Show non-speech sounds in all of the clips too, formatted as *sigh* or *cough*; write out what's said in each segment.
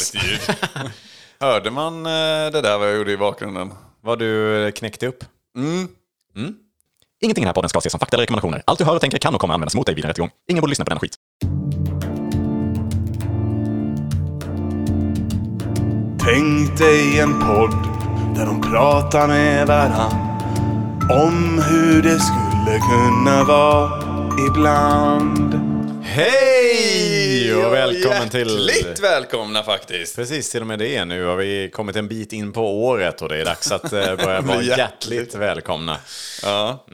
härligt ljud. *laughs* Hörde man eh, det där vad jag gjorde i bakgrunden? Vad du eh, knäckte upp. Mm. Ingenting i den här podden ska ses som fakta eller rekommendationer. Allt du hör och tänker kan och kommer användas mot dig vid en rättegång. Ingen borde lyssna på denna skit. Tänk dig en podd där de pratar med varann om hur det skulle kunna vara ibland. Hej och välkommen till... Hjärtligt välkomna faktiskt. Precis, till och med det. Nu har vi kommit en bit in på året och det är dags att eh, *laughs* börja vara Hjärtligt. välkomna. Ja.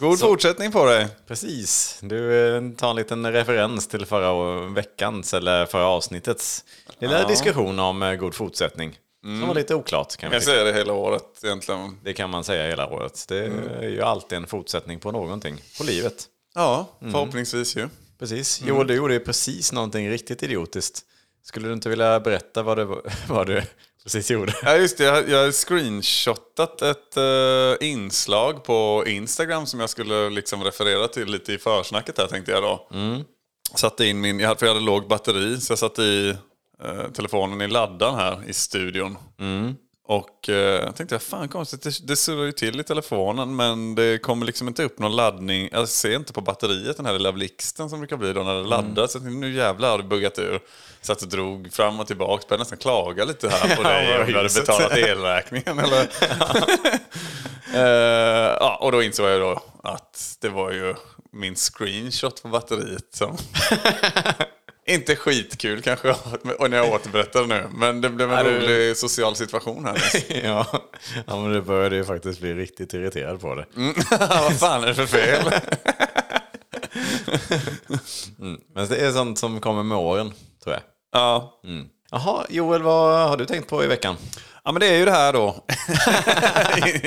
God fortsättning på dig. Precis, du eh, tar en liten referens till förra veckans eller förra avsnittets lilla diskussion om eh, god fortsättning. Som var lite oklart kan Jag tycka. säger det hela året egentligen. Det kan man säga hela året. Det är ju alltid en fortsättning på någonting, på livet. Ja, förhoppningsvis ju. Precis. Joel, du gjorde ju precis någonting riktigt idiotiskt. Skulle du inte vilja berätta vad, det, var- vad du precis gjorde? Ja just det, jag, jag har screenshotat ett eh, inslag på Instagram som jag skulle liksom referera till lite i försnacket här tänkte jag då. Satte in min, jag hade, för jag hade låg batteri så jag satte i eh, telefonen i laddan här i studion. Och eh, jag tänkte, fan konstigt, det, det surrar ju till i telefonen men det kommer liksom inte upp någon laddning. Jag ser inte på batteriet den här lilla blixten som brukar bli då när det laddar. Så jag tänkte, nu jävlar har det buggat ur. Så att det drog fram och tillbaka, började nästan klaga lite här på *laughs* dig om du hade betalat elräkningen eller? *laughs* Eh, ja, och då insåg jag då att det var ju min screenshot på batteriet som... *laughs* Inte skitkul kanske, och när jag återberättar nu. Men det blev en Är du- rolig social situation här. *laughs* ja. ja, men du började ju faktiskt bli riktigt irriterad på det. *laughs* Vad fan är det för fel? Men det är sånt som kommer med åren, tror jag. Ja. Jaha, Joel, vad har du tänkt på i veckan? ja, men det är ju det här då. *laughs*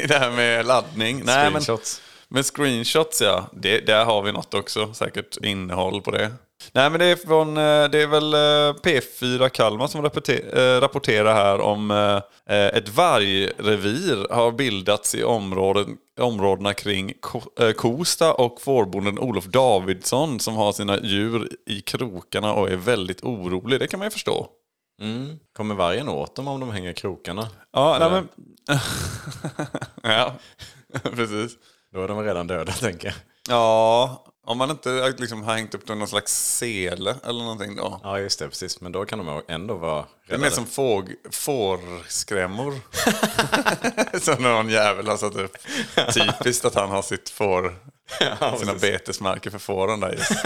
Det här med laddning. Nej, men, Screenshots. med screenshots ja, det, där har vi något också. Säkert innehåll på det. Nej men det är, från, eh, det är väl eh, P4 Kalmar som eh, rapporterar här om ett vargrevir har bildats i områden, områdena kring Ko- Kosta och fårbonden Olof Davidsson som har sina djur i krokarna och är väldigt orolig. Det kan man ju förstå. Mm. Kommer vargen åt dem om de hänger i krokarna? Ja, nej, men... *laughs* ja, *laughs* precis. Då är de redan döda, tänker jag. Ja, om man inte liksom har hängt upp någon slags sele eller någonting då. Ja, just det, precis. Men då kan de ändå vara Det är räddade. mer som fåg, fårskrämmor. *laughs* som någon jävel har satt upp. Typiskt att han har sitt får, *laughs* sina betesmarker för fåren där just. *laughs*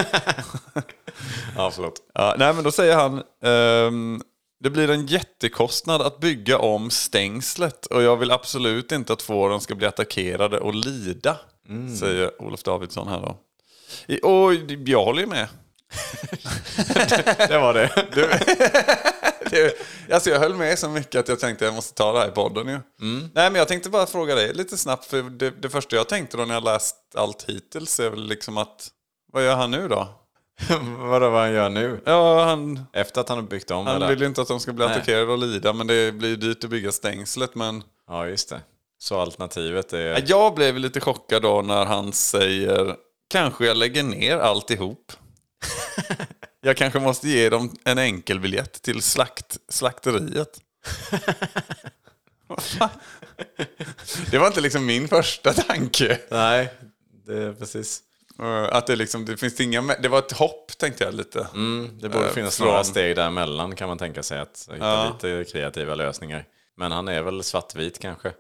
Ja, förlåt. Ja, nej men då säger han, ehm, det blir en jättekostnad att bygga om stängslet och jag vill absolut inte att fåren ska bli attackerade och lida. Säger Olof Davidsson här då. Och jag håller ju med. Det var det. Det, alltså jag höll med så mycket att jag tänkte att jag måste ta det här i podden ju. Nej men jag tänkte bara fråga dig lite snabbt. För det, det första jag tänkte då när jag läst allt hittills är väl liksom att vad gör han nu då? *laughs* Vadå vad han gör nu? Ja, han, Efter att han har byggt om? han eller? vill ju inte att de ska bli Nej. attackerade och lida. Men det blir dyrt att bygga stängslet. Men Ja, just det. Så alternativet är... Ja, jag blev lite chockad då när han säger kanske jag lägger ner alltihop. *laughs* jag kanske måste ge dem en enkelbiljett till slakt, slakteriet. Det var inte liksom min första tanke. Nej, det precis. Eh, Att det, liksom, det finns inga... Det var ett hopp tänkte jag lite. Mm, det borde Eh, finnas från- några steg däremellan kan man tänka sig. Att hitta Ja. lite kreativa lösningar. Men han är väl svartvit kanske? *laughs*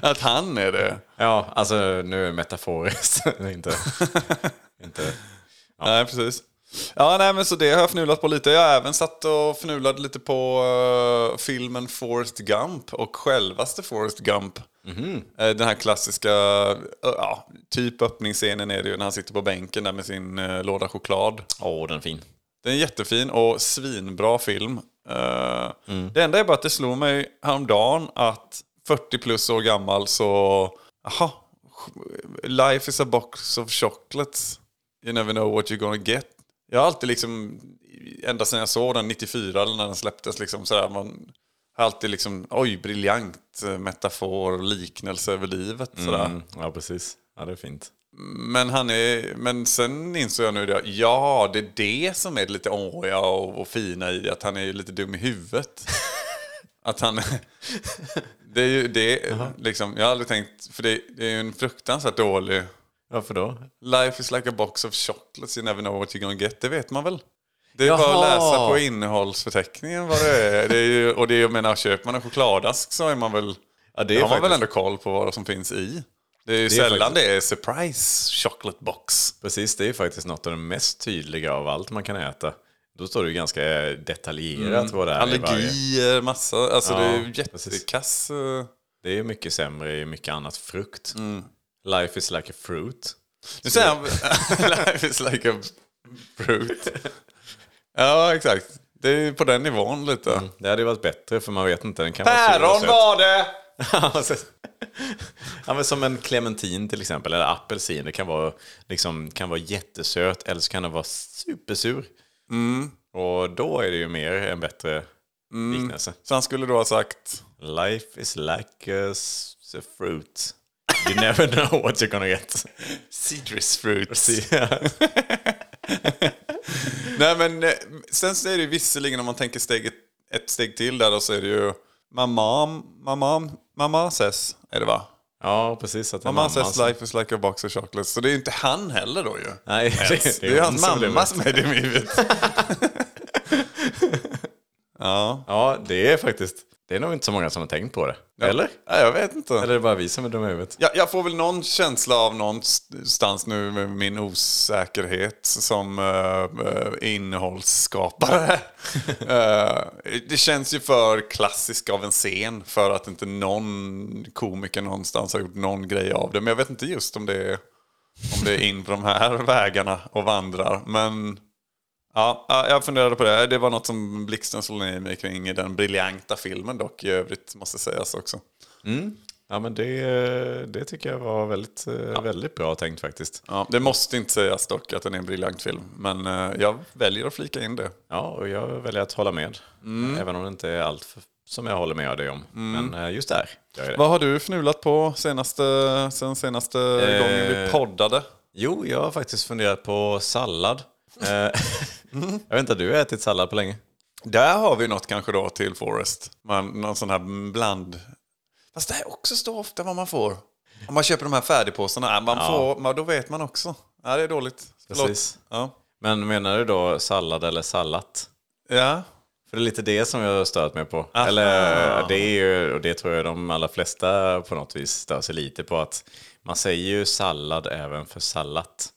Att han är det. Ja, alltså nu är det metaforiskt. *laughs* inte, inte... Nej, precis. Ja, nej, men så det har jag fnulat på lite. Jag har även satt och fnulade lite på eh, filmen Forrest Gump och självaste Forrest Gump. Eh, den här klassiska, eh, ja, typ öppningsscenen är det ju när han sitter på bänken där med sin uh, låda choklad. Åh, den är fin. Den är jättefin och svinbra film. Eh, Det enda är bara att det slog mig häromdagen att 40 plus år gammal så... Aha, life is a box of chocolates. You never know what you're gonna get. Jag har alltid liksom, ända sedan jag såg den 94 eller när den släpptes, liksom sådär, man har alltid liksom, oj, briljant metafor, liknelse över livet. Sådär. Mm, ja, precis. Ja, det är fint. Men, han är, men sen insåg jag nu det, ja det är det som är lite åriga och, och fina i att han är lite dum i huvudet. *laughs* att han... det är ju det, liksom, jag har aldrig tänkt, för det, det är ju en fruktansvärt dålig... Varför då? Life is like a box of chocolates, you never know what you're gonna get. Det vet man väl? Det är Jaha. bara att läsa på innehållsförteckningen vad det är. Det är ju, och det är, jag menar, köper man en chokladask så är man väl... Ja, det Det är har man väl ändå koll på vad som finns i. Det är ju Det är sällan faktiskt- det är surprise chocolate box. Precis, det är faktiskt något av det mest tydliga av allt man kan äta. Då står det ju ganska detaljerat vad det är i varje. Allergier, massa. Alltså Ja, det är ju jättekass. eh, Det är mycket sämre i mycket annat frukt. Life is like a fruit. Nu säger han *laughs* life is like a fruit. *laughs* ja, exakt. Det är ju på den nivån lite. Det hade ju varit bättre för man vet inte. Den kan vara Päron söt. var det! *laughs* ja, men som en clementin till exempel, eller apelsin. Det kan vara, liksom, kan vara jättesöt eller så kan den vara supersur. Och då är det ju mer en bättre liknelse. Så han skulle då ha sagt... Life is like a, a fruit. You never know what you're gonna get. Citrus fruit. *laughs* *laughs* Nej men eh, sen så är det ju visserligen om man tänker steget, ett steg till där då så är det ju Mamma, mamma, mamma says, är det va? ja, precis. Att det är Mamma says life is like a box of chocolates. Så det är ju inte han heller då ju. Nej. Det är ju hon hans mamma som är i huvudet. *laughs* ja. Ja, det är faktiskt... Det är nog inte så många som har tänkt på det. Eller? Nej, jag vet inte. Eller är det bara vi som är dumma i huvudet? Jag, jag får väl någon känsla av någonstans nu med min osäkerhet som uh, innehållsskapare. *laughs* Eh, det känns ju för klassisk av en scen för att inte någon komiker någonstans har gjort någon grej av det. Men jag vet inte just om det är, om det är in på de här *laughs* vägarna och vandrar. Men ja, ja, jag funderade på det. Det var något som blixten slog ner mig kring den briljanta filmen dock i övrigt måste sägas också. Ja, men det, det tycker jag var väldigt, eh, väldigt bra tänkt faktiskt. Ja, det måste inte sägas dock att den är en briljant film. Men eh, jag väljer att flika in det. Ja, och jag väljer att hålla med. Mm. Även om det inte är allt för, som jag håller med dig om. Men eh, just där gör det. Vad har du fnulat på senaste, sen senaste Eh. gången vi poddade? Jo, jag har faktiskt funderat på sallad. *laughs* Eh, jag vet inte, du har ätit sallad på länge? Där har vi något kanske då till Forest. Man, någon sån här bland... Fast det här också står ofta vad man får. Om man köper de här färdigpåsarna, ja, man får, man, då vet man också. Ja, det är dåligt. Förlåt. Precis. Ja. Men menar du då sallad eller sallat? ja. För det är lite det som jag har stört mig på. Eller det är ju, och det tror jag de allra flesta på något vis stör sig lite på. att Man säger ju sallad även för sallat.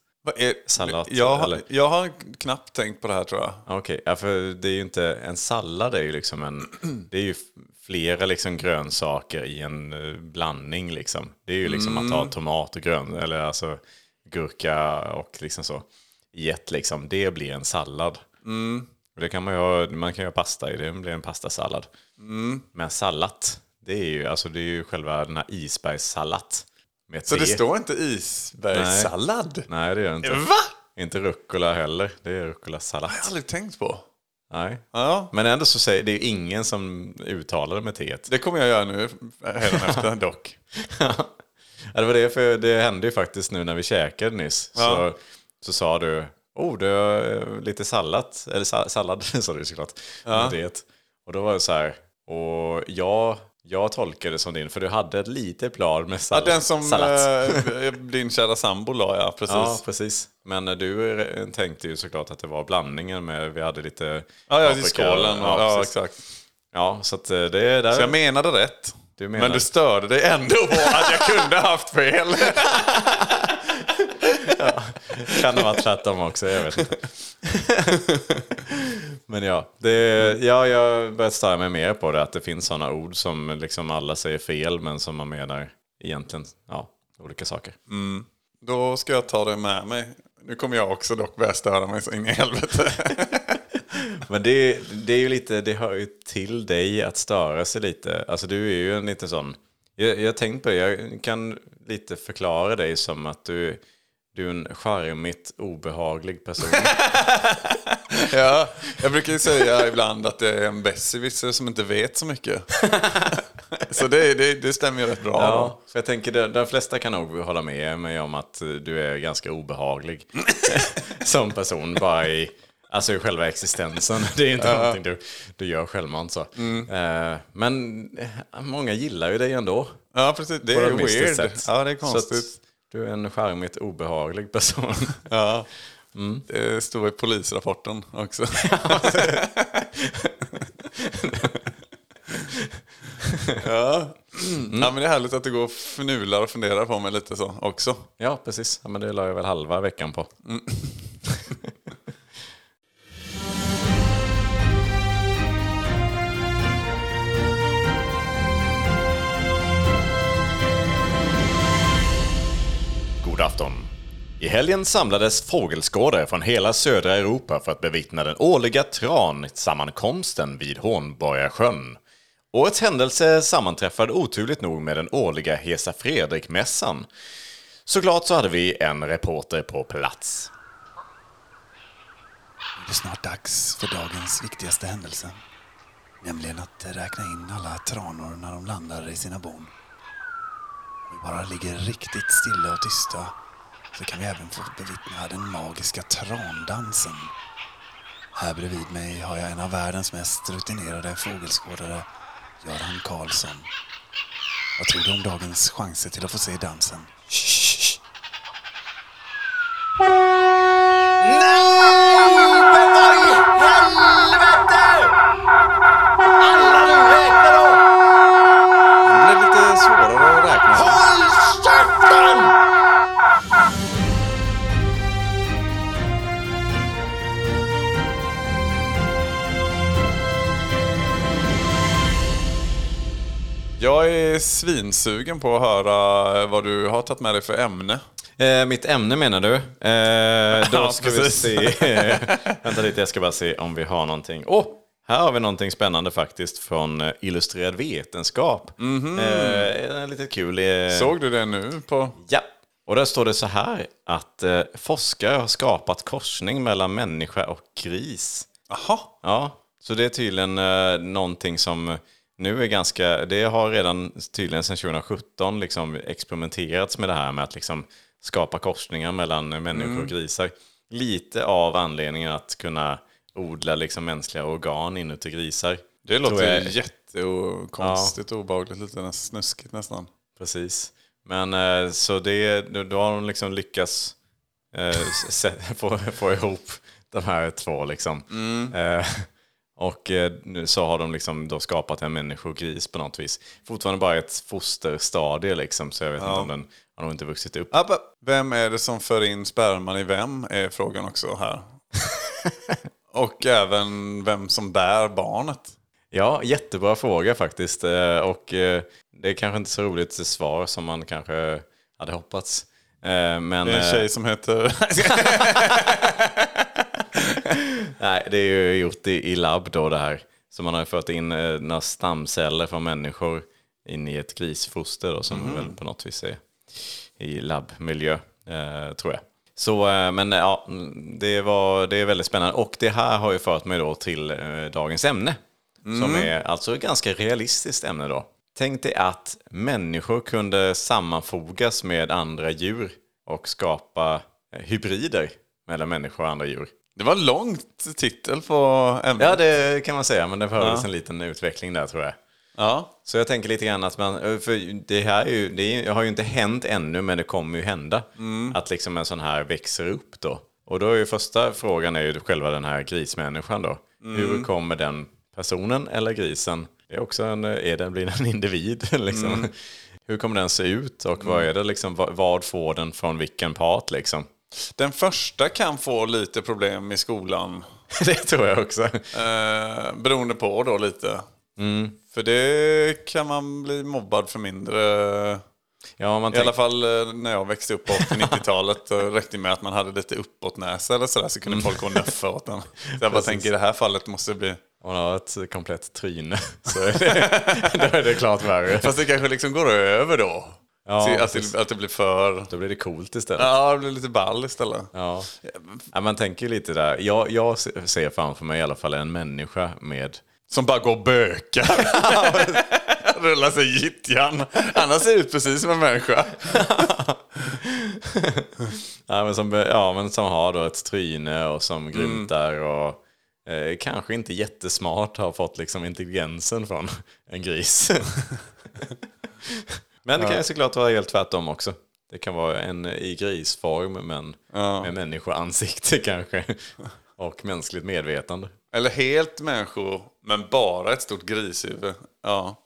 Salat, jag, har- eller? jag har knappt tänkt på det här tror jag. Okej, ja, för det är ju inte, en sallad är ju liksom en, det är ju flera liksom grönsaker i en eh, blandning liksom. Det är ju liksom att ta tomat och grön, eller alltså gurka och liksom så i ett liksom. Det blir en sallad. Och det kan man ha, man kan ha pasta i, det blir en pastasallad. Men sallat, det är ju, alltså det är ju själva den här isbergssallad. Med Så det T. står inte isbergssallad? Nej, det gör det inte. Va? Inte rucola heller, det är rucola-sallad. Det har jag aldrig tänkt på. Nej. Ja, Men ändå så säger det är ingen som uttalar det med T. det kommer jag göra nu efter *laughs* dock. ja, det var det, för det hände ju faktiskt nu när vi käkade nyss. Ja. Så, så sa du, oh, du har eh, lite sallad, eller sa, sallad *laughs* sa du såklart. Ja. med det. Och då var det så här, och jag, jag tolkade det som din, för du hade ett litet blad med Ja, sallad. den som eh, *laughs* din kära sambo la, ja. Precis. Ja, Ja, precis. Men eh, du eh, tänkte ju såklart att det var blandningen med, vi hade lite ja, paprika skålen. Ja, ja exakt. Ja, så eh, det är där. Så jag menade rätt. Du menar- Men du störde dig ändå på att jag kunde haft fel. *laughs* Kan det vara tvärtom också, jag vet inte. *laughs* Men ja, det, ja, jag har börjat störa mig mer på det. Att det finns sådana ord som liksom alla säger fel men som man menar egentligen ja, olika saker. Då ska jag ta det med mig. Nu kommer jag också dock börja störa mig så in i helvete. *laughs* Men det, det är ju lite, det hör ju till dig att störa sig lite. Alltså du är ju en lite sån, jag jag tänkt på det, jag kan lite förklara dig som att du, du är en charmigt obehaglig person. *laughs* ja, jag brukar ju säga ibland att det är en besserwisser som inte vet så mycket. *laughs* Så det, det, det stämmer ju rätt bra. Ja, jag tänker de, de flesta kan nog hålla med mig om att du är ganska obehaglig *laughs* som person bara i, alltså i själva existensen. Det är inte någonting du, du gör självmant så. Eh, men eh, många gillar ju dig ändå. Ja, precis. Det är weird. sätt. Ja, det är konstigt. Du är en charmigt obehaglig person. *laughs* Ja. Det står i polisrapporten också. *laughs* ja. ja, men det är härligt att du går och fnular och funderar på mig lite så också. ja, precis. Ja, men det la jag väl halva veckan på. God afton. I helgen samlades fågelskådare från hela södra Europa för att bevittna den årliga tran-sammankomsten vid Hornborgasjön. Årets händelse sammanträffade oturligt nog med den årliga Hesa Fredrik-mässan. Såklart så hade vi en reporter på plats. Det är snart dags för dagens viktigaste händelse. Nämligen att räkna in alla tranor när de landar i sina bon. Om vi bara ligger riktigt stilla och tysta så kan vi även få bevittna den magiska trandansen. Här bredvid mig har jag en av världens mest rutinerade fågelskådare, Göran Karlsson. Vad tror du om dagens chanser till att få se dansen? Svinsugen på att höra vad du har tagit med dig för ämne. Eh, mitt ämne menar du? Eh, då *laughs* Ja, ska precis. vi se. *laughs* Vänta lite, jag ska bara se om vi har någonting. Åh, här har vi någonting spännande faktiskt från eh, Illustrerad vetenskap. Eh, lite kul. Eh, Såg du det nu? på? Ja, och där står det så här att eh, forskare har skapat korsning mellan människa och gris. Jaha. Ja, så det är tydligen eh, någonting som nu är ganska, det har redan tydligen sedan 2017 liksom experimenterats med det här med att liksom skapa korsningar mellan människor och grisar. Lite av anledningen att kunna odla liksom mänskliga organ inuti grisar. Det låter jag- jättekonstigt och obehagligt, lite snuskigt nästan. Precis. Men eh, så det, då, har de liksom lyckats eh, *laughs* få, få ihop de här två liksom. Eh, och eh, så har de liksom då skapat en människogris på något vis. Fortfarande bara ett fosterstadie liksom, så jag vet inte om den har nog inte vuxit upp. Abba, Vem är det som för in sperman i vem är frågan också här. *laughs* och även vem som bär barnet. Ja, jättebra fråga faktiskt. Eh, Och eh, det är kanske inte så roligt svar som man kanske hade hoppats. Men, Det är en tjej som heter... *laughs* *laughs* *laughs* Nej, det är ju gjort i, i labb då det här. Så man har ju fört in eh, några stamceller från människor in i ett grisfoster då, som väl på något vis är i labbmiljö, eh, tror jag. Så, eh, men ja, mm, det, var, det är väldigt spännande. Och det här har ju fört mig då till eh, dagens ämne. Som är alltså ett ganska realistiskt ämne då. Tänk dig att människor kunde sammanfogas med andra djur och skapa eh, hybrider mellan människor och andra djur. Det var långt titel på ämnet. Ja, det kan man säga, men det behövdes en liten utveckling där tror jag. Ja. Så jag tänker lite grann att man, för det här är ju, det har ju inte hänt ännu, men det kommer ju hända. Att liksom en sån här växer upp då. Och då är ju första frågan är ju själva den här grismänniskan då. Hur kommer den personen eller grisen, det är också en, är den, blir den en individ *laughs* liksom? Hur kommer den se ut och vad är det liksom, vad, vad får den från vilken part liksom? Den första kan få lite problem i skolan. *laughs* det tror jag också. Eh, beroende på då lite. Mm. För det kan man bli mobbad för mindre. Ja, man I alla fall eh, när jag växte upp på 80-90-talet så räckte det med att man hade lite uppåtnäsa eller sådär så kunde folk gå och nöffa åt den. Så jag bara Mm. Precis. tänker i det här fallet måste det bli... Om man har ett komplett tryne så är det, *laughs* då är det klart värre. Fast det kanske liksom går över då. Ja, att, det, att det blir för... Då blir det coolt istället. Ja, det blir lite ball istället. Ja. ja, man tänker ju lite där. Jag, jag ser framför mig i alla fall en människa med... Som bara går och bökar. *laughs* Rullar sig gyttjan. Han ser ut precis som en människa. *laughs* Ja, men som, ja, men som har då ett tryne och som Mm. grymtar och eh, kanske inte jättesmart har fått liksom intelligensen från en gris. *laughs* men det kan ju såklart vara helt tvärtom också. Det kan vara en i grisform men med människoansikte *laughs* kanske. Och mänskligt medvetande. Eller helt människor, men bara ett stort grishuvud. Ja.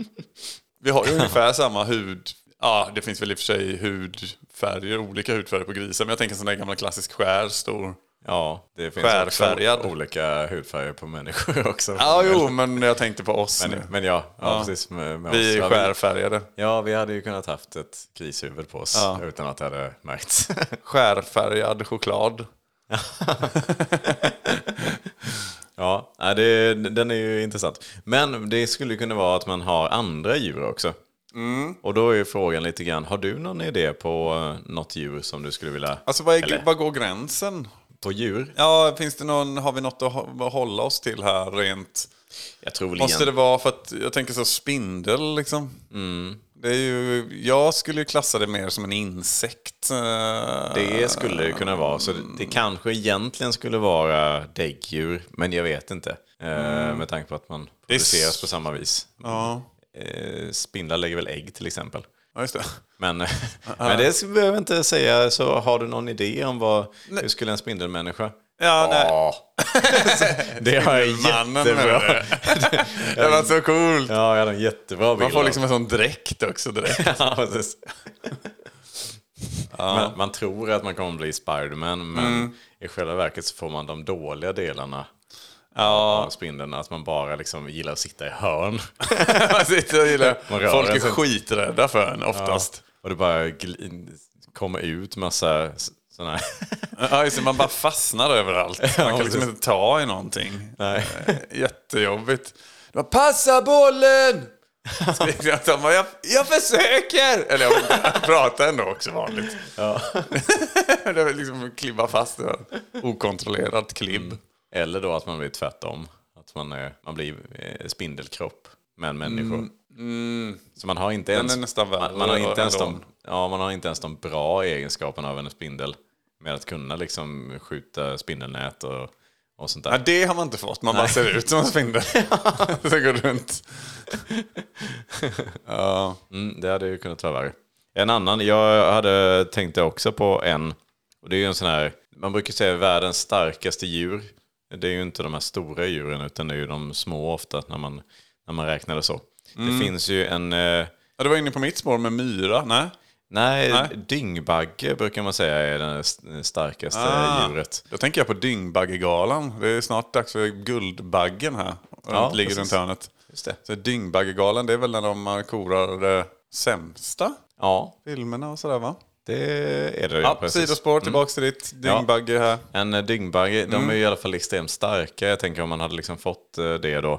*laughs* Vi har ju ungefär samma hud. Ja, det finns väl i och för sig hudfärger, olika hudfärger på grisar. Men jag tänker en sån där gamla klassisk skär, stor. Ja, det finns Skärfärgad. också olika hudfärger på människor *laughs* också. Ja, jo, men jag tänkte på oss Men, nu. men ja, ja, precis. Med, med Vi oss. är Ja, skärfärgade. Ja, vi hade ju kunnat haft ett grishuvud på oss Ja. utan att det hade märkts. *laughs* Skärfärgad choklad. ja, det, den är ju intressant. Men det skulle kunna vara att man har andra djur också. Mm. Och då är ju frågan lite grann, har du någon idé på eh, något djur som du skulle vilja... Alltså, vad, är, vad går gränsen? På djur? Ja, finns det någon, har vi något att hå- att hålla oss till här rent? Jag tror väl Måste igen... det vara för att, jag tänker så spindel liksom. Det är ju, jag skulle ju klassa det mer som en insekt. eh, Det skulle det kunna vara. Så det, det kanske egentligen skulle vara däggdjur, men jag vet inte. Eh, Med tanke på att man Mm. Produceras på samma vis. Ja, Eh, spindlar lägger väl ägg till exempel. Ja, just det. Men, *laughs* *laughs* men det behöver jag inte säga. Så har du någon idé om vad, hur skulle en spindelmänniska... Ja, nej. Ja. *laughs* det har jag jättebra. det. Var så coolt. Ja, jag hade en jättebra bild. Man får liksom en sån dräkt också direkt. Ja, precis. Man, man tror att man kommer bli Spiderman, men Mm. i själva verket så får man de dåliga delarna Ja, av spindeln. Att man bara liksom gillar att sitta i hörn. *laughs* man sitter och gillar. Folk är skiträdda för en oftast. Och det bara kommer ut massa sådana här... *laughs* Ja, just det, man bara fastnar överallt. *laughs* Man kan liksom inte ta i någonting. Nej. Eh, Jättejobbigt. De passa bollen! Jag, honom. jag, jag försöker! Eller jag, pratar ändå också vanligt. det är liksom klibba fast. det Okontrollerat klibb. Eller då att man blir tvärtom. Att man, är, man blir eh, spindelkropp med en människa. Så man har inte Mm, ens, man, man, har inte ens de, ja, man har inte ens de bra egenskaperna av en spindel. Med att kunna liksom skjuta spindelnät och, och sånt där. Ja, det har man inte fått. Man bara ser ut som en spindel. *laughs* Så går runt. *laughs* Ja. Mm, det hade ju kunnat vara värre. En annan, jag hade tänkt också på en. Och det är ju en sån här, man brukar säga världens starkaste djur. Det är ju inte de här stora djuren utan det är ju de små ofta när man, när man räknar det så. Mm. Det finns ju en, eh, Ja, du var inne på mitt spår med myra. Nej? nej, Nej. dyngbagge brukar man säga är det starkaste Ah. djuret. Då tänker jag på Dyngbaggegalan. Det är snart dags för Guldbaggen här. Ja, ligger precis. runt hörnet. Just det. Så Dyngbaggegalan, det är väl när de korar det sämsta Ja, filmerna och sådär va? Det är det. Ja, precis. sidospår, tillbaks till ditt Dyngbagge här. En eh, dyngbagge, de Mm. är ju i alla fall extremt starka. Jag tänker om man hade liksom fått eh, det då.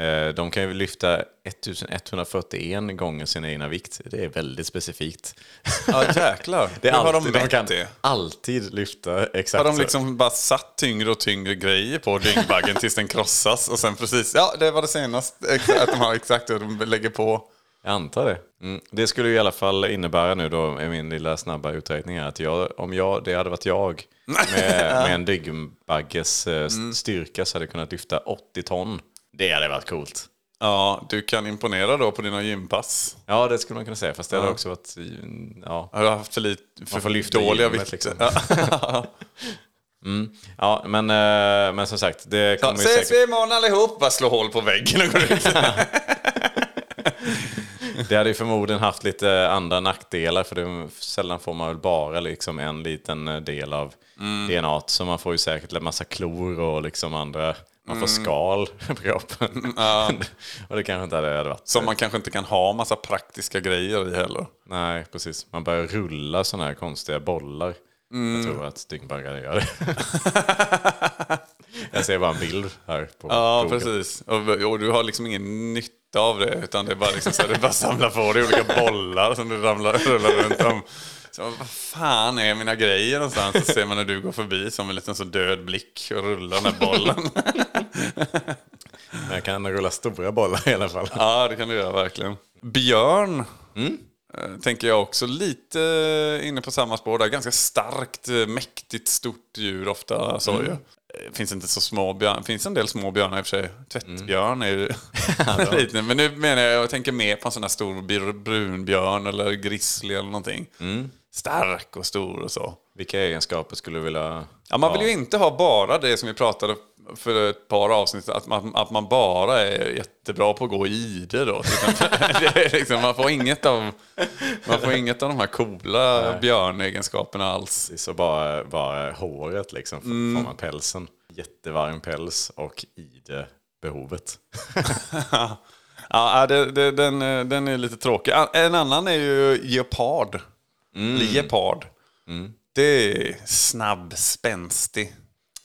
Eh, De kan ju lyfta 1141 gånger sin egna vikt. Det är väldigt specifikt. Ja jäklar. *laughs* Det är Hur har alltid, de de kan det? alltid lyfta exakt Har de liksom bara satt tyngre och tyngre grejer på dyngbaggen tills den krossas och sen precis, ja det var det senaste, att de har exakt det de lägger på. Jag antar det. Mm. Det skulle ju i alla fall innebära nu då, i min lilla snabba uträkning här, att jag, om jag, det hade varit jag *laughs* med, med en dyngbagges eh, Mm. styrka så hade jag kunnat lyfta 80 ton. Det hade varit coolt. Ja, du kan imponera då på dina gympass. Ja, det skulle man kunna säga. Fast det hade också varit... mm, Ja, Har du haft för, lite, för får lyfta dåliga vikter? liksom. *laughs* Ja. ja men, eh, men som sagt, det Ja, kommer ju ses säkert... vi imorgon allihop? Bara slå hål på väggen och gå ut. *laughs* Det hade ju förmodligen haft lite andra nackdelar för det, sällan får man väl bara liksom en liten eh, del av Mm. DNA. Så man får ju säkert en massa klor och liksom andra... Man Mm. får skal *laughs* på kroppen. *laughs* och det kanske inte hade hade varit... Som man kanske inte kan ha massa praktiska grejer i heller. Nej, precis. Man börjar rulla sådana här konstiga bollar. Mm. Jag tror att dyngbaggar gör det. *laughs* Jag ser bara en bild här på Ja, Google. precis. Och, och du har liksom ingen nytta av det. Utan det är bara liksom så att du bara samlar på dig olika bollar som du ramlar, rullar runt om. Så vad fan är mina grejer någonstans? Så ser man när du går förbi som en liten så död blick och rullar den här bollen. Här Jag kan rulla stora bollar i alla fall. Ja, det kan du göra verkligen. Björn. eh, Tänker jag också lite inne på samma spår där. Ganska starkt, eh, mäktigt, stort djur ofta. Så ju. Eh, Finns inte så små björnar. Finns en del små björnar i och för sig. Tvättbjörn är ju *laughs* *laughs* liten. Men nu menar jag, jag tänker mer på en sån här stor brunbjörn eller grizzly eller någonting. Stark och stor och så. Vilka egenskaper skulle du vilja Ja, man vill ju inte ha bara det som vi pratade för ett par avsnitt, att man, att man bara är jättebra på att gå i då. *laughs* det är liksom, man, får inget av, man får inget av de här coola björnegenskaperna alls. Så bara, bara håret liksom, f- får man pälsen. Jättevarm päls och ide-behovet. *laughs* Ja, det, det, den, eh, den är lite tråkig. En annan är ju geopard. Leopard. Det är snabb, spänstig.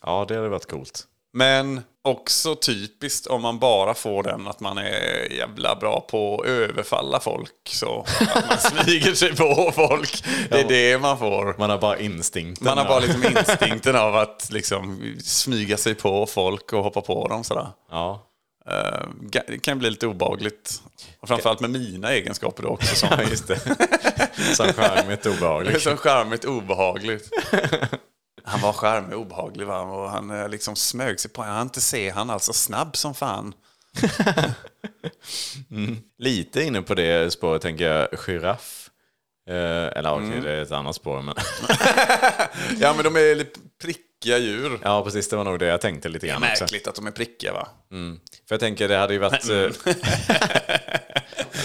Ja, det hade varit coolt. Men också typiskt om man bara får den att man är jävla bra på att överfalla folk. Så att man *laughs* smyger sig på folk. Det är det man får. Man har bara instinkten. Man har bara liksom *laughs* instinkten av att liksom smyga sig på folk och hoppa på dem sådär. Ja. Eh, Det kan bli lite obehagligt. Och framförallt med mina egenskaper då också. Som, *laughs* ja, just det. Som charmigt obehagligt. så charmigt obehagligt. Han var charmig och obehaglig va? och han eh, liksom smög sig på. Jag hann inte se han alltså snabb som fan. *laughs* Lite inne på det spåret tänker jag, giraff. Eh, eller okej, det är ett annat spår. Men... *laughs* Ja men de är lite prickiga djur. ja, precis. Det var nog det jag tänkte lite Det är grann också. märkligt att de är prickiga va? För jag tänker det hade ju varit... eh, *laughs*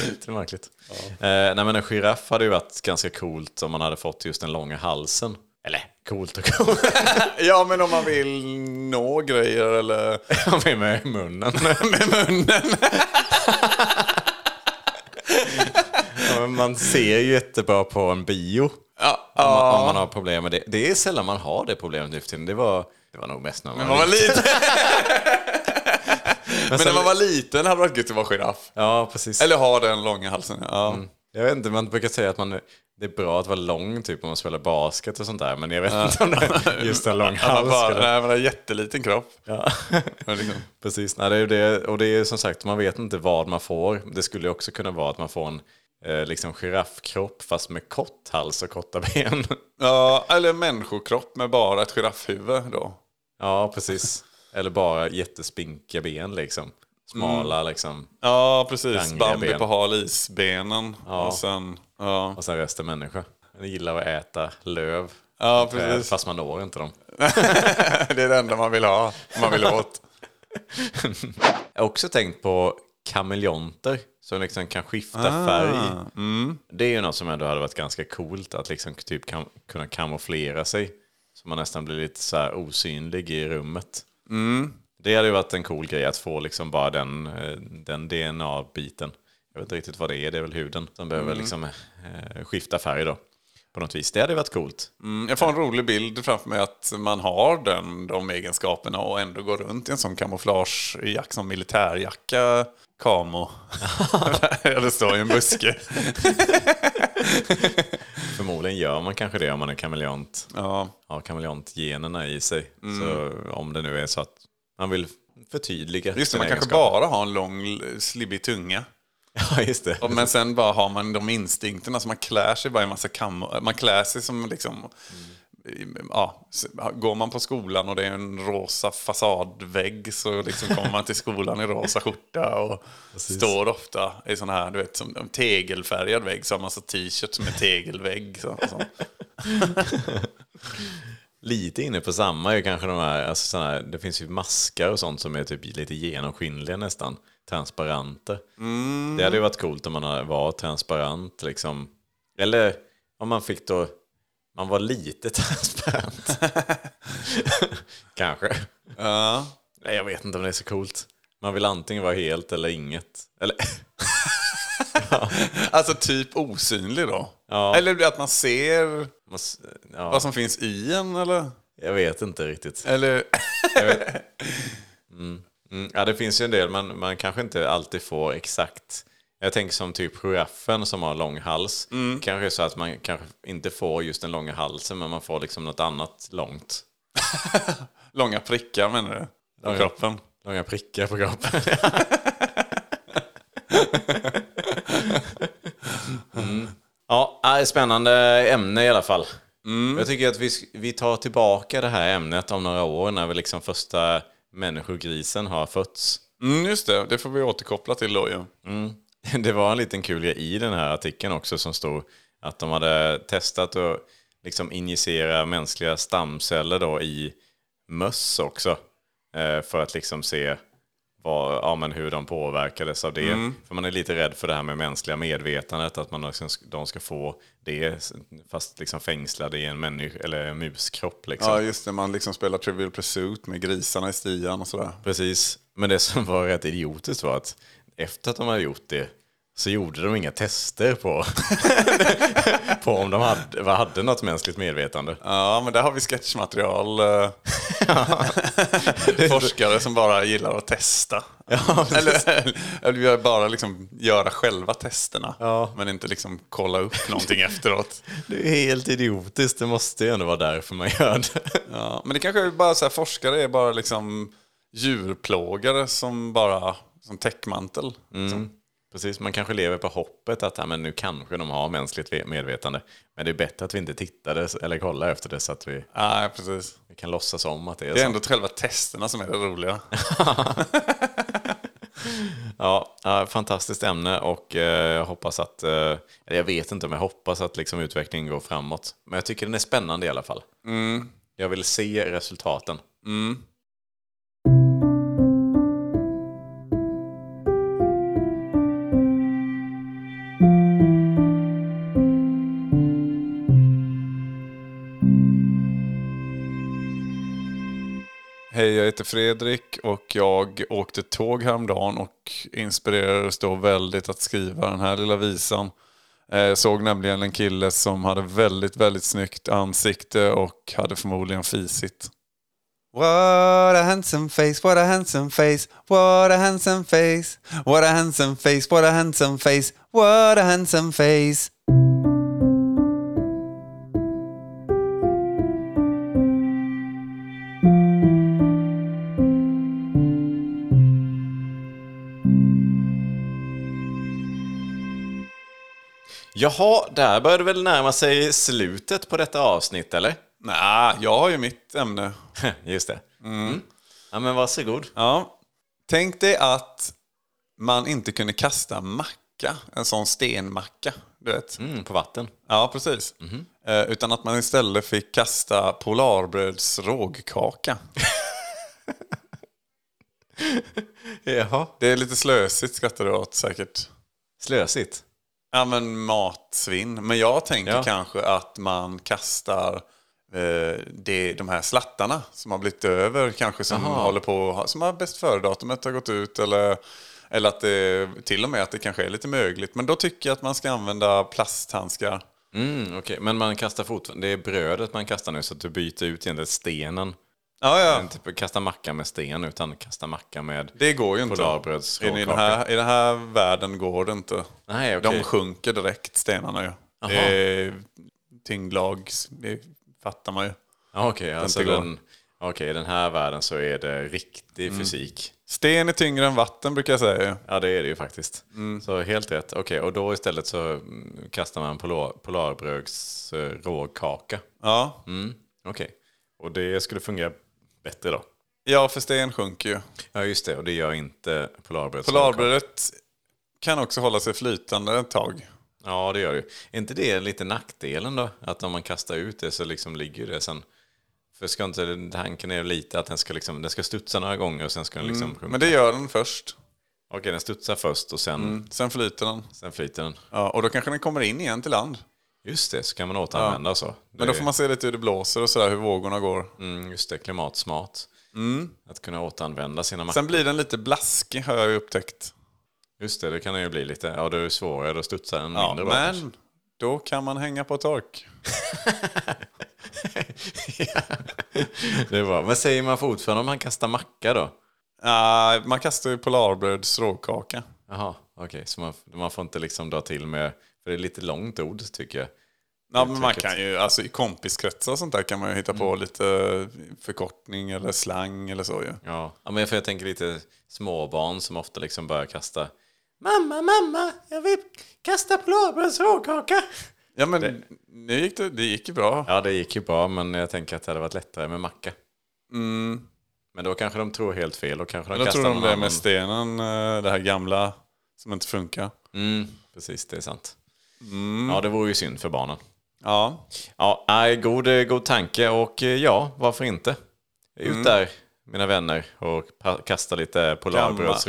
Lite märkligt. Eh, nej men en giraff hade ju varit ganska coolt om man hade fått just den långa halsen. Eller coolt och coolt. *laughs* Ja men om man vill nå grejer eller *laughs* med, med munnen. *laughs* med munnen. Ja, men man ser ju jättebra på en bio. Ja, Om, man, om man har problem med det. Det är sällan man har det problemet nu för tiden. Det var, det var nog mest när man Men man var liten. Men sen- när man var liten hade det varit gött att vara giraff. Ja, precis. Eller ha den långa halsen. Ja. Jag vet inte, man brukar säga att man, det är bra att vara lång typ om man spelar basket och sånt där. Men jag vet inte om det är just en lång *laughs* hals. bara, nej, man har en jätteliten kropp. Ja. *laughs* Liksom, *laughs* Precis, nej, det är det. och det är som sagt, man vet inte vad man får. Det skulle också kunna vara att man får en eh, liksom giraffkropp fast med kort hals och korta ben. ja, eller människokropp med bara ett giraffhuvud då. ja, precis. Eller bara jättespinkiga ben liksom. Smala liksom. Ja, precis. Bambi ben. på hal isbenen. Och sen, ja. Och sen resten människa. Man gillar att äta löv. Ja, precis. Fast man når inte dem. *laughs* det är det enda man vill ha. Man vill åt. *laughs* Jag har också tänkt på kameleonter som liksom kan skifta Ah, färg. mm. Det är ju något som ändå hade varit ganska coolt att liksom typ kan, kunna kamouflera sig. Så man nästan blir lite så osynlig i rummet. Mm. Det hade ju varit en cool grej att få liksom bara den, eh, den DNA-biten. Jag vet inte riktigt vad det är, det är väl huden som behöver Mm. liksom eh, skifta färg då. På något vis. Det hade varit coolt. Mm, jag får en rolig bild framför mig att man har den, de egenskaperna och ändå går runt i en sån kamouflagejacka, som militärjacka, kamo. *laughs* Eller står i en buske. *laughs* Förmodligen gör man kanske det om man är kameleont. Ja. Har kameleontgenerna i sig. Mm. Så om det nu är så att man vill förtydliga Just det, man kanske bara har en lång slibbig tunga. *laughs* Ja, just det. Men sen bara har man de instinkterna, så man klär sig bara i massa kamo. Man klär sig som liksom... Ja, s- går man på skolan och det är en rosa fasadvägg så liksom kommer man till skolan i rosa skjorta och står ofta i sån här, du vet, som en tegelfärgad vägg så har man så t-shirt som en tegelvägg. Så, så. *laughs* *laughs* Lite inne på samma är ju kanske de här, alltså såna här, det finns ju maskar och sånt som är typ lite genomskinliga nästan. Transparenta. Mm. Det hade ju varit coolt om man var transparent liksom. Eller om man fick då, man var lite *laughs* transparent. *laughs* kanske. Ja. Nej, jag vet inte om det är så coolt. Man vill antingen vara helt eller inget. Eller, *laughs* Alltså typ osynlig då. Ja. Eller att man ser ja, vad som finns i en eller? jag vet inte riktigt. Eller... Mm, ja, det finns ju en del, men man kanske inte alltid får exakt. Jag tänker som typ giraffen som har lång hals. Kanske är så att man kanske inte får just den långa halsen, men man får liksom något annat långt. *laughs* Långa prickar menar du? På Ja. kroppen? Långa prickar på kroppen. *laughs* mm. Ja, äh, spännande ämne i alla fall. Jag tycker att vi, vi tar tillbaka det här ämnet om några år när vi liksom första människogrisen har fötts. Mm, just det, det får vi återkoppla till då ju. *laughs* Det var en liten kul grej i den här artikeln också som stod att de hade testat att liksom injicera mänskliga stamceller då i möss också. eh, För att liksom se vad, ja, men hur de påverkades av det. För man är lite rädd för det här med mänskliga medvetandet, att man liksom, de ska få det fast liksom fängslade i en människa, eller en muskropp. Liksom. Ja, just det. Man liksom spelar Trivial Pursuit med grisarna i stian och sådär. Precis. Men det som var rätt idiotiskt var att efter att de hade gjort det så gjorde de inga tester på, *laughs* på om de hade, hade något mänskligt medvetande. Ja, men där har vi sketchmaterial. eh, *laughs* Forskare som bara gillar att testa. eller, eller bara liksom göra själva testerna. Ja. Men inte liksom kolla upp någonting efteråt. Det är helt idiotiskt, det måste ju ändå vara därför man gör det. Ja, men det kanske är bara så här, forskare är bara liksom djurplågare som bara som täckmantel. liksom. Precis, man kanske lever på hoppet att ja, men nu kanske de har mänskligt ve- medvetande. Men det är bättre att vi inte tittade eller kollar efter det så att vi, Nej, precis. vi kan låtsas om att det är, Det är så. ändå själva testerna som är det roliga. *laughs* Ja, fantastiskt ämne och eh, jag hoppas att, eh, eller jag vet inte om jag hoppas att liksom utvecklingen går framåt. Men jag tycker den är spännande i alla fall. Jag vill se resultaten. Hej, heter Fredrik och jag åkte tåg häromdagen och inspirerades då väldigt att skriva den här lilla visan. Jag såg nämligen en kille som hade väldigt, väldigt snyggt ansikte och hade förmodligen fisit. What a handsome face, what a handsome face, what a handsome face, what a handsome face, what a handsome face, what a handsome face. Jaha, där börjar det väl närma sig slutet på detta avsnitt, eller? Nej, jag har ju mitt ämne. *laughs* Just det. Mm. Ja, men varsågod. Ja. Tänk dig att man inte kunde kasta macka, en sån stenmacka. Du vet. Mm, på vatten. Ja, precis. Eh, utan att man istället fick kasta Polarbröds rågkaka. *laughs* Jaha. Det är lite slösigt skrattar du åt säkert. Slösigt. Ja, men matsvinn. Men jag tänker Ja. kanske att man kastar eh, det, de här slattarna som har blivit över, kanske som Jaha. håller på, som har bäst före-datumet har gått ut. Eller, eller att det, till och med att det kanske är lite mögligt. Men då tycker jag att man ska använda plasthandskar. Mm, okej. Men man kastar fortfarande, det är brödet man kastar nu så att du byter ut egentligen stenen. Ja, ja. Inte typ kasta macka med sten utan kasta macka med Det går ju inte. I den, här, I den här världen går det inte. Nej, okej. De sjunker direkt, stenarna ju. Det är tyngdlag, det fattar man ju. Okej, alltså inte går. den, okej, i den här världen så är det riktig fysik. Sten är tyngre än vatten brukar jag säga. Ja, det är det ju faktiskt. Så helt rätt. Okej, och då istället så mm, kastar man polar, Polarbröds eh, råkaka. Ja. Mm, okej. Och det skulle fungera bättre då? ja, för sten sjunker ju. Ja, just det. Och det gör inte Polarbröds Polarbrödet kan också hålla sig flytande ett tag. Ja, det gör det ju. Är inte det lite nackdelen då? Att om man kastar ut det så liksom ligger det sen... För ska inte, tanken är lite att den ska, liksom, den ska studsa några gånger och sen ska den liksom sjunka. Men det gör den först. Okej, den studsar först och sen, Sen flyter den. sen flyter den. Ja, och då kanske den kommer in igen till land. Just det, så kan man återanvända så. Men då får man se lite hur det blåser och sådär, hur vågorna går. Mm, just det, klimatsmart. Att kunna återanvända sina mackor. Sen blir den lite blaskig har jag ju upptäckt. Just det, det kan det ju bli lite. Ja, då är det svårare, då studsar den Ja, mindre bra. kanske. men då kan man hänga på tork. *laughs* Det är bra. Men säger man fortfarande om man kastar macka då? Ja, man kastar ju Polarbröds råkaka. Jaha, okej. Så man, man får inte liksom dra till med... För det är lite långt ord tycker jag. Ja, men man kan ju, alltså i kompiskretsar och sånt där kan man ju hitta på lite förkortning eller slang eller så ju. Ja, ja men för jag tänker lite småbarn som ofta liksom börjar kasta Mamma, mamma, jag vill kasta råkaka. Ja men nu gick det, det gick ju bra. Ja, det gick ju bra, men jag tänker att det hade varit lättare med macka. Men då kanske de tror helt fel och kanske de Men då tror de det med stenen, eh, det här gamla som inte funkar. Mm, precis, det är sant. Ja, det vore ju synd för barnen. Ja, Ja, nej, god, eh, god tanke och eh, ja, varför inte? Ut där, mina vänner, och kasta lite Polarbröds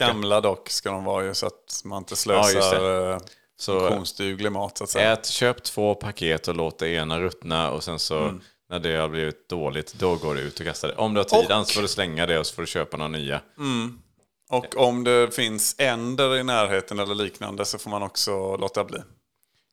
Gamla- dock ska de vara ju så att man inte slösar ja, Så funktionsduglig mat så att säga. ät, köp två paket och låt det ena ruttna och sen så Mm. när det har blivit dåligt, då går du ut och kastar det. Om du har tid, Och- annars får du slänga det och så får du köpa några nya. Och om det finns änder i närheten eller liknande så får man också låta bli.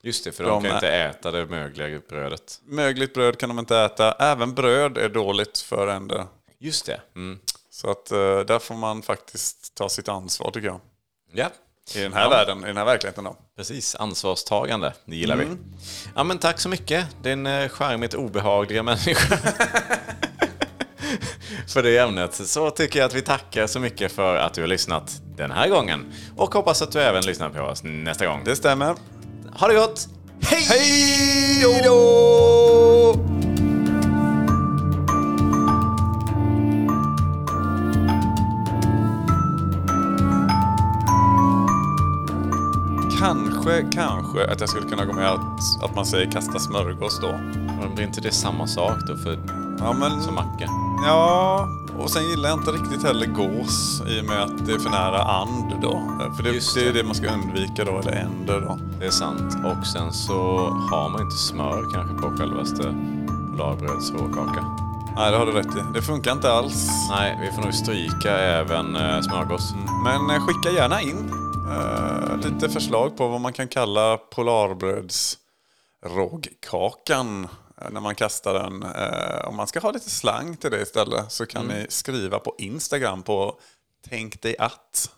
Just det, för De de kan inte äta det mögliga brödet. Mögligt bröd kan de inte äta. Även bröd är dåligt för änder. Just det. Mm. Så att eh, där får man faktiskt ta sitt ansvar tycker jag. Ja, I den här Ja. världen, i den här verkligheten då. precis. Ansvarstagande, det gillar Mm. vi. Ja, men tack så mycket, din eh, charmigt obehagliga människa. *laughs* *laughs* för det ämnet. Så tycker jag att vi tackar så mycket för att du har lyssnat den här gången. Och hoppas att du även lyssnar på oss nästa gång. Det stämmer. Ha det gott! Hej! Hej då! Kanske, kanske att jag skulle kunna gå med att, att man säger kasta smörgås då. Men blir inte det samma sak då för, Ja, men, som macka? ja, och sen gillar jag inte riktigt heller gås i och med att det är för nära and då. För det, Just det är det. det man ska undvika då, eller änder då. Det är sant. Och sen så har man inte smör kanske på självaste Polarbröds råkaka. Nej, det har du rätt i. Det funkar inte alls. Nej, vi får nog stryka även eh, smörgås. Men eh, skicka gärna in eh, lite förslag på vad man kan kalla Polarbröds rågkakan eh, när man kastar den. Eh, om man ska ha lite slang till det istället så kan ni skriva på Instagram på Tänk dig att